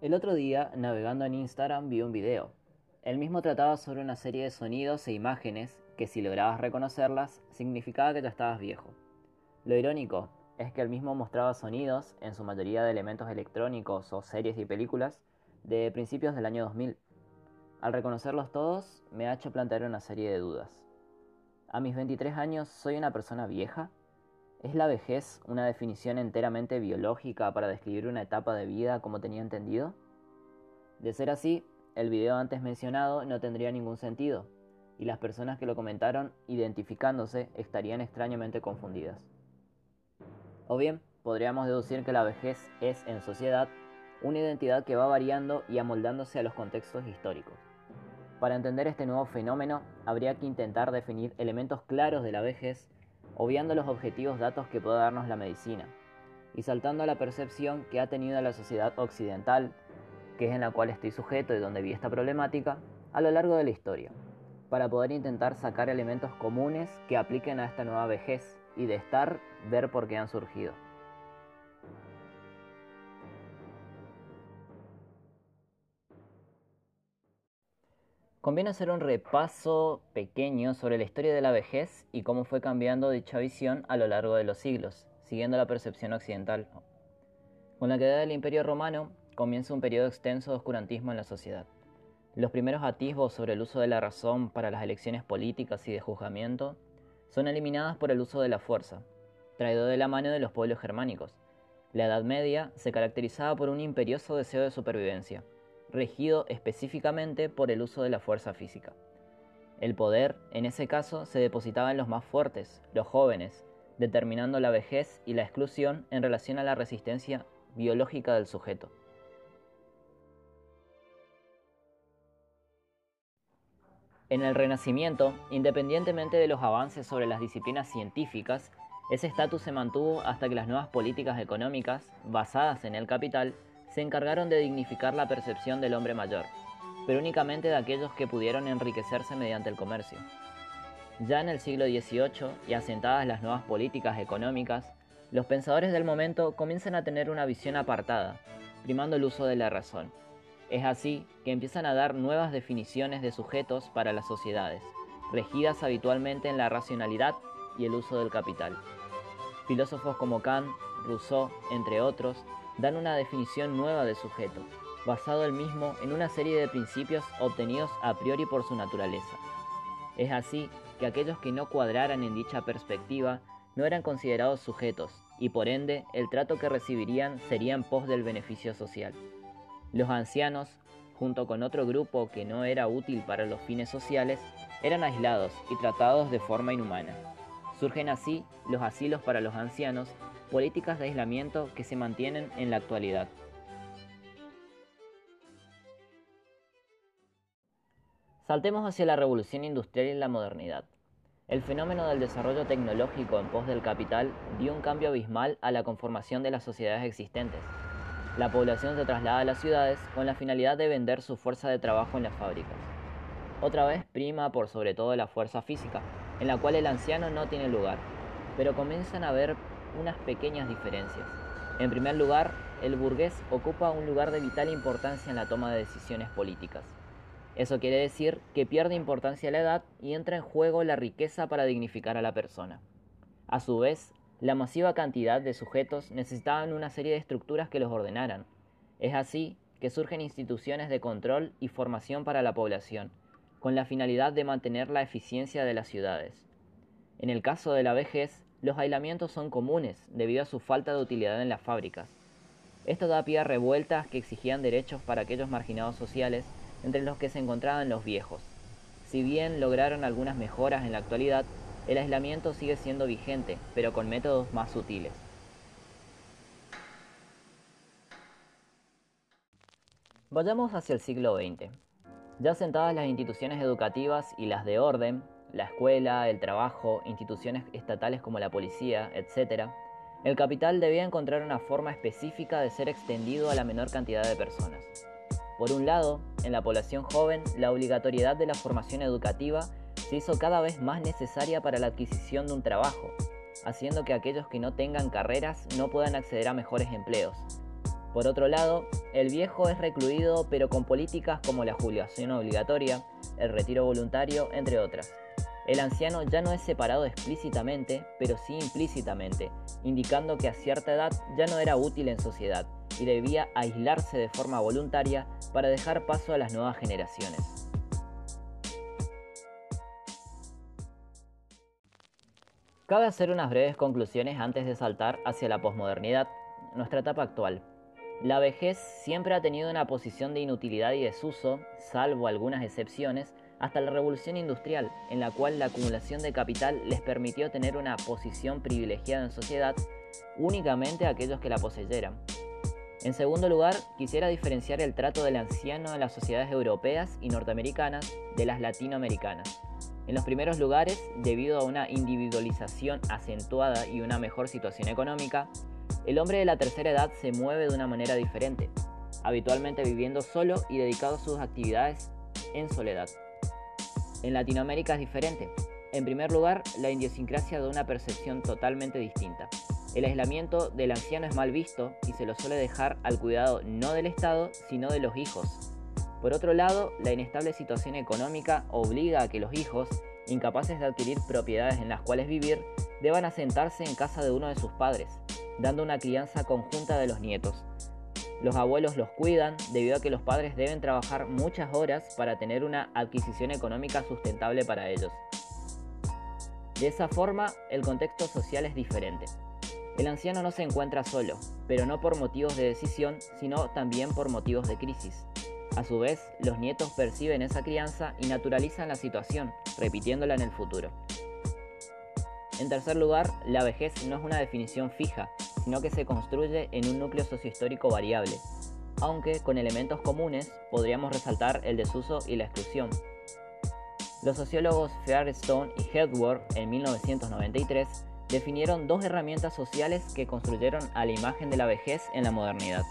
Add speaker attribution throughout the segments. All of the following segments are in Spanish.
Speaker 1: El otro día, navegando en Instagram, vi un video. El mismo trataba sobre una serie de sonidos e imágenes que si lograbas reconocerlas, significaba que ya estabas viejo. Lo irónico es que el mismo mostraba sonidos, en su mayoría de elementos electrónicos o series y películas, de principios del año 2000. Al reconocerlos todos, me ha hecho plantear una serie de dudas. ¿A mis 23 años soy una persona vieja? ¿Es la vejez una definición enteramente biológica para describir una etapa de vida como tenía entendido? De ser así, el video antes mencionado no tendría ningún sentido, y las personas que lo comentaron identificándose estarían extrañamente confundidas. O bien, podríamos deducir que la vejez es, en sociedad, una identidad que va variando y amoldándose a los contextos históricos. Para entender este nuevo fenómeno, habría que intentar definir elementos claros de la vejez obviando los objetivos datos que pueda darnos la medicina, y saltando a la percepción que ha tenido la sociedad occidental, que es en la cual estoy sujeto y donde vi esta problemática, a lo largo de la historia, para poder intentar sacar elementos comunes que apliquen a esta nueva vejez y de estar ver por qué han surgido. Conviene hacer un repaso pequeño sobre la historia de la vejez y cómo fue cambiando dicha visión a lo largo de los siglos, siguiendo la percepción occidental. Con la queda del Imperio Romano comienza un periodo extenso de oscurantismo en la sociedad. Los primeros atisbos sobre el uso de la razón para las elecciones políticas y de juzgamiento son eliminadas por el uso de la fuerza, traído de la mano de los pueblos germánicos. La Edad Media se caracterizaba por un imperioso deseo de supervivencia, regido específicamente por el uso de la fuerza física. El poder, en ese caso, se depositaba en los más fuertes, los jóvenes, determinando la vejez y la exclusión en relación a la resistencia biológica del sujeto. En el Renacimiento, independientemente de los avances sobre las disciplinas científicas, ese estatus se mantuvo hasta que las nuevas políticas económicas, basadas en el capital, se encargaron de dignificar la percepción del hombre mayor, pero únicamente de aquellos que pudieron enriquecerse mediante el comercio. Ya en el siglo XVIII, y asentadas las nuevas políticas económicas, los pensadores del momento comienzan a tener una visión apartada, primando el uso de la razón. Es así que empiezan a dar nuevas definiciones de sujetos para las sociedades, regidas habitualmente en la racionalidad y el uso del capital. Filósofos como Kant, Rousseau, entre otros, dan una definición nueva de sujeto, basado el mismo en una serie de principios obtenidos a priori por su naturaleza. Es así que aquellos que no cuadraran en dicha perspectiva no eran considerados sujetos y por ende el trato que recibirían sería en pos del beneficio social. Los ancianos, junto con otro grupo que no era útil para los fines sociales, eran aislados y tratados de forma inhumana. Surgen así los asilos para los ancianos políticas de aislamiento que se mantienen en la actualidad. Saltemos hacia la revolución industrial y la modernidad. El fenómeno del desarrollo tecnológico en pos del capital dio un cambio abismal a la conformación de las sociedades existentes. La población se traslada a las ciudades con la finalidad de vender su fuerza de trabajo en las fábricas. Otra vez prima por sobre todo la fuerza física, en la cual el anciano no tiene lugar, pero comienzan a haber unas pequeñas diferencias. En primer lugar, el burgués ocupa un lugar de vital importancia en la toma de decisiones políticas. Eso quiere decir que pierde importancia la edad y entra en juego la riqueza para dignificar a la persona. A su vez, la masiva cantidad de sujetos necesitaban una serie de estructuras que los ordenaran. Es así que surgen instituciones de control y formación para la población, con la finalidad de mantener la eficiencia de las ciudades. En el caso de la vejez, los aislamientos son comunes debido a su falta de utilidad en las fábricas. Esto da pie a revueltas que exigían derechos para aquellos marginados sociales, entre los que se encontraban los viejos. Si bien lograron algunas mejoras en la actualidad, el aislamiento sigue siendo vigente, pero con métodos más sutiles. Vayamos hacia el siglo XX. Ya sentadas las instituciones educativas y las de orden, la escuela, el trabajo, instituciones estatales como la policía, etc., el capital debía encontrar una forma específica de ser extendido a la menor cantidad de personas. Por un lado, en la población joven, la obligatoriedad de la formación educativa se hizo cada vez más necesaria para la adquisición de un trabajo, haciendo que aquellos que no tengan carreras no puedan acceder a mejores empleos. Por otro lado, el viejo es recluido pero con políticas como la jubilación obligatoria, el retiro voluntario, entre otras. El anciano ya no es separado explícitamente, pero sí implícitamente, indicando que a cierta edad ya no era útil en sociedad y debía aislarse de forma voluntaria para dejar paso a las nuevas generaciones. Cabe hacer unas breves conclusiones antes de saltar hacia la posmodernidad, nuestra etapa actual. La vejez siempre ha tenido una posición de inutilidad y desuso, salvo algunas excepciones, hasta la revolución industrial, en la cual la acumulación de capital les permitió tener una posición privilegiada en sociedad únicamente a aquellos que la poseyeran. En segundo lugar, quisiera diferenciar el trato del anciano en las sociedades europeas y norteamericanas de las latinoamericanas. En los primeros lugares, debido a una individualización acentuada y una mejor situación económica, el hombre de la tercera edad se mueve de una manera diferente, habitualmente viviendo solo y dedicado a sus actividades en soledad. En Latinoamérica es diferente. En primer lugar, la idiosincrasia da una percepción totalmente distinta. El aislamiento del anciano es mal visto y se lo suele dejar al cuidado no del Estado, sino de los hijos. Por otro lado, la inestable situación económica obliga a que los hijos, incapaces de adquirir propiedades en las cuales vivir, deban asentarse en casa de uno de sus padres, dando una crianza conjunta de los nietos, los abuelos los cuidan debido a que los padres deben trabajar muchas horas para tener una adquisición económica sustentable para ellos. De esa forma, el contexto social es diferente. El anciano no se encuentra solo, pero no por motivos de decisión, sino también por motivos de crisis. A su vez, los nietos perciben esa crianza y naturalizan la situación, repitiéndola en el futuro. En tercer lugar, la vejez no es una definición fija, sino que se construye en un núcleo sociohistórico variable, aunque con elementos comunes podríamos resaltar el desuso y la exclusión. Los sociólogos Fairstone y Hedworth en 1993 definieron dos herramientas sociales que construyeron a la imagen de la vejez en la modernidad.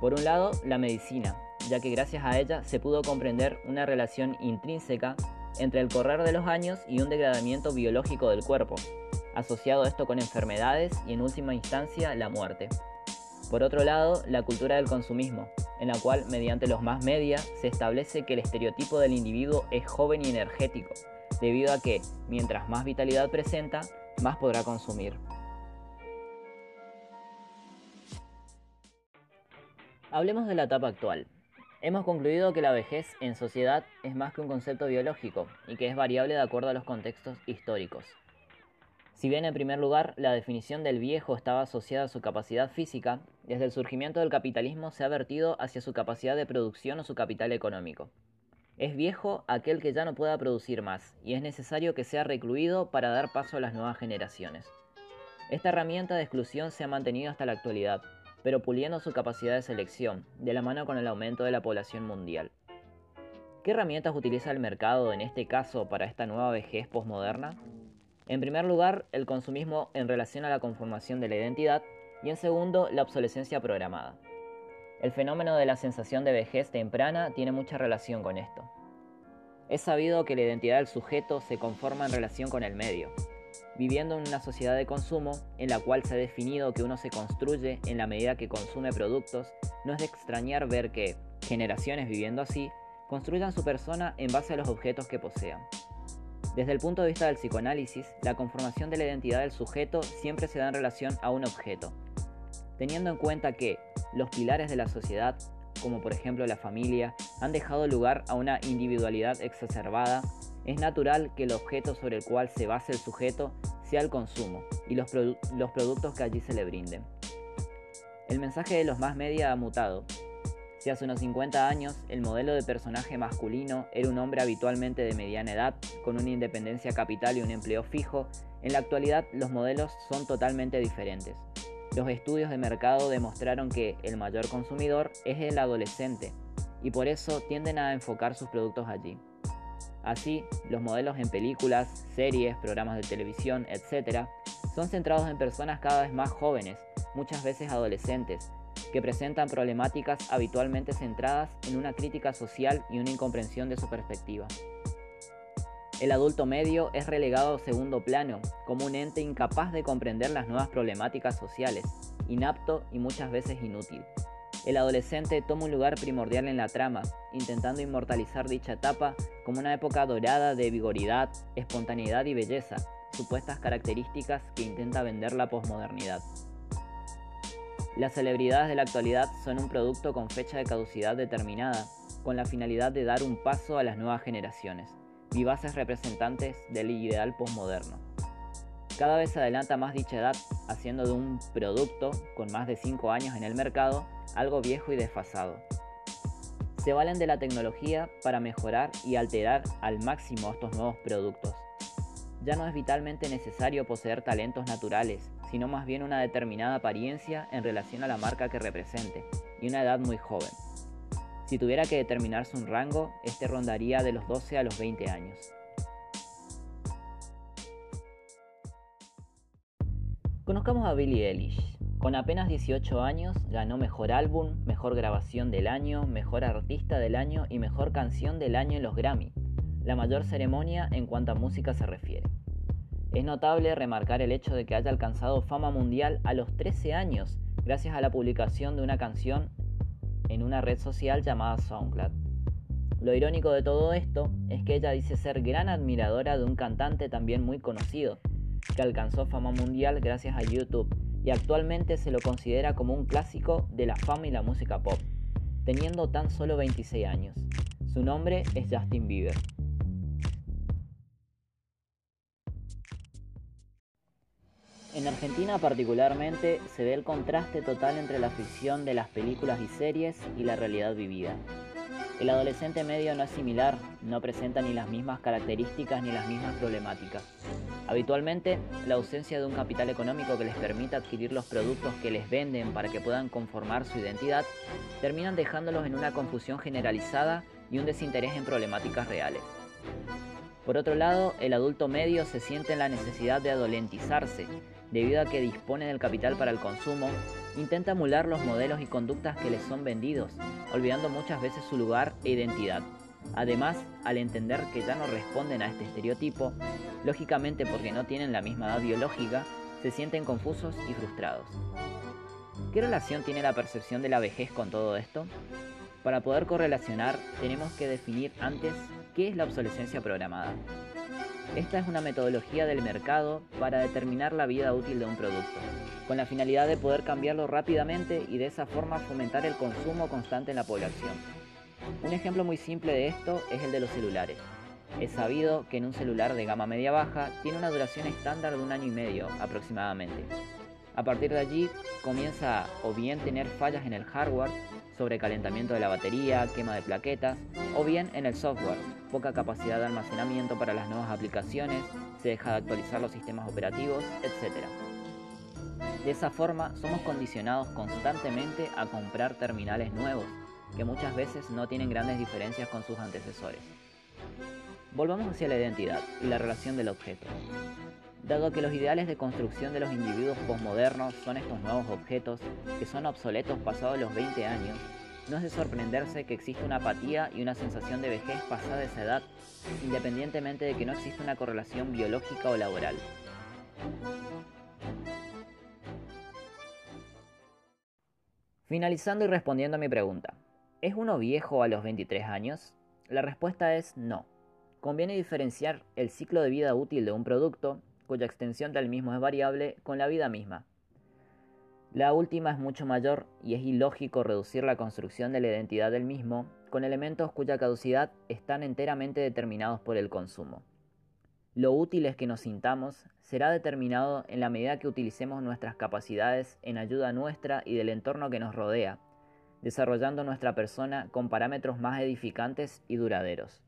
Speaker 1: Por un lado, la medicina, ya que gracias a ella se pudo comprender una relación intrínseca entre el correr de los años y un degradamiento biológico del cuerpo, asociado esto con enfermedades y en última instancia la muerte. Por otro lado, la cultura del consumismo, en la cual mediante los más media se establece que el estereotipo del individuo es joven y energético, debido a que, mientras más vitalidad presenta, más podrá consumir. Hablemos de la etapa actual. Hemos concluido que la vejez en sociedad es más que un concepto biológico y que es variable de acuerdo a los contextos históricos. Si bien en primer lugar la definición del viejo estaba asociada a su capacidad física, desde el surgimiento del capitalismo se ha vertido hacia su capacidad de producción o su capital económico. Es viejo aquel que ya no pueda producir más, y es necesario que sea recluido para dar paso a las nuevas generaciones. Esta herramienta de exclusión se ha mantenido hasta la actualidad, pero puliendo su capacidad de selección, de la mano con el aumento de la población mundial. ¿Qué herramientas utiliza el mercado en este caso para esta nueva vejez posmoderna? En primer lugar, el consumismo en relación a la conformación de la identidad y en segundo, la obsolescencia programada. El fenómeno de la sensación de vejez temprana tiene mucha relación con esto. Es sabido que la identidad del sujeto se conforma en relación con el medio. Viviendo en una sociedad de consumo, en la cual se ha definido que uno se construye en la medida que consume productos, no es de extrañar ver que, generaciones viviendo así, construyan su persona en base a los objetos que posean. Desde el punto de vista del psicoanálisis, la conformación de la identidad del sujeto siempre se da en relación a un objeto, teniendo en cuenta que los pilares de la sociedad, como por ejemplo la familia, han dejado lugar a una individualidad exacerbada, es natural que el objeto sobre el cual se base el sujeto sea el consumo y los, productos que allí se le brinden. El mensaje de los más media ha mutado, si hace unos 50 años el modelo de personaje masculino era un hombre habitualmente de mediana edad, con una independencia capital y un empleo fijo, en la actualidad los modelos son totalmente diferentes. Los estudios de mercado demostraron que el mayor consumidor es el adolescente, y por eso tienden a enfocar sus productos allí. Así, los modelos en películas, series, programas de televisión, etc., son centrados en personas cada vez más jóvenes, muchas veces adolescentes, que presentan problemáticas habitualmente centradas en una crítica social y una incomprensión de su perspectiva. El adulto medio es relegado a segundo plano, como un ente incapaz de comprender las nuevas problemáticas sociales, inapto y muchas veces inútil. El adolescente toma un lugar primordial en la trama, intentando inmortalizar dicha etapa como una época dorada de vigoridad, espontaneidad y belleza, supuestas características que intenta vender la posmodernidad. Las celebridades de la actualidad son un producto con fecha de caducidad determinada, con la finalidad de dar un paso a las nuevas generaciones, vivaces representantes del ideal posmoderno. Cada vez adelanta más dicha edad, haciendo de un producto con más de 5 años en el mercado algo viejo y desfasado. Se valen de la tecnología para mejorar y alterar al máximo estos nuevos productos. Ya no es vitalmente necesario poseer talentos naturales, sino más bien una determinada apariencia en relación a la marca que represente, y una edad muy joven. Si tuviera que determinarse un rango, este rondaría de los 12 a los 20 años. Conozcamos a Billie Eilish. Con apenas 18 años ganó Mejor Álbum, Mejor Grabación del Año, Mejor Artista del Año y Mejor Canción del Año en los Grammy, la mayor ceremonia en cuanto a música se refiere. Es notable remarcar el hecho de que haya alcanzado fama mundial a los 13 años gracias a la publicación de una canción en una red social llamada SoundCloud. Lo irónico de todo esto es que ella dice ser gran admiradora de un cantante también muy conocido, que alcanzó fama mundial gracias a YouTube y actualmente se lo considera como un clásico de la fama y la música pop, teniendo tan solo 26 años. Su nombre es Justin Bieber. En Argentina particularmente se ve el contraste total entre la ficción de las películas y series y la realidad vivida. El adolescente medio no es similar, no presenta ni las mismas características ni las mismas problemáticas. Habitualmente, la ausencia de un capital económico que les permita adquirir los productos que les venden para que puedan conformar su identidad, terminan dejándolos en una confusión generalizada y un desinterés en problemáticas reales. Por otro lado, el adulto medio se siente en la necesidad de adolentizarse, debido a que dispone del capital para el consumo, intenta emular los modelos y conductas que les son vendidos, olvidando muchas veces su lugar e identidad. Además, al entender que ya no responden a este estereotipo, lógicamente porque no tienen la misma edad biológica, se sienten confusos y frustrados. ¿Qué relación tiene la percepción de la vejez con todo esto? Para poder correlacionar, tenemos que definir antes qué es la obsolescencia programada. Esta es una metodología del mercado para determinar la vida útil de un producto, con la finalidad de poder cambiarlo rápidamente y de esa forma fomentar el consumo constante en la población. Un ejemplo muy simple de esto es el de los celulares. Es sabido que en un celular de gama media-baja tiene una duración estándar de un año y medio aproximadamente. A partir de allí comienza o bien tener fallas en el hardware, sobrecalentamiento de la batería, quema de plaquetas, o bien en el software, poca capacidad de almacenamiento para las nuevas aplicaciones, se deja de actualizar los sistemas operativos, etc. De esa forma somos condicionados constantemente a comprar terminales nuevos, que muchas veces no tienen grandes diferencias con sus antecesores. Volvamos hacia la identidad y la relación del objeto. Dado que los ideales de construcción de los individuos posmodernos son estos nuevos objetos que son obsoletos pasados los 20 años, no es de sorprenderse que exista una apatía y una sensación de vejez pasada esa edad, independientemente de que no exista una correlación biológica o laboral. Finalizando y respondiendo a mi pregunta, ¿es uno viejo a los 23 años? La respuesta es no. Conviene diferenciar el ciclo de vida útil de un producto cuya extensión del mismo es variable, con la vida misma. La última es mucho mayor y es ilógico reducir la construcción de la identidad del mismo con elementos cuya caducidad están enteramente determinados por el consumo. Lo útil es que nos sintamos será determinado en la medida que utilicemos nuestras capacidades en ayuda nuestra y del entorno que nos rodea, desarrollando nuestra persona con parámetros más edificantes y duraderos.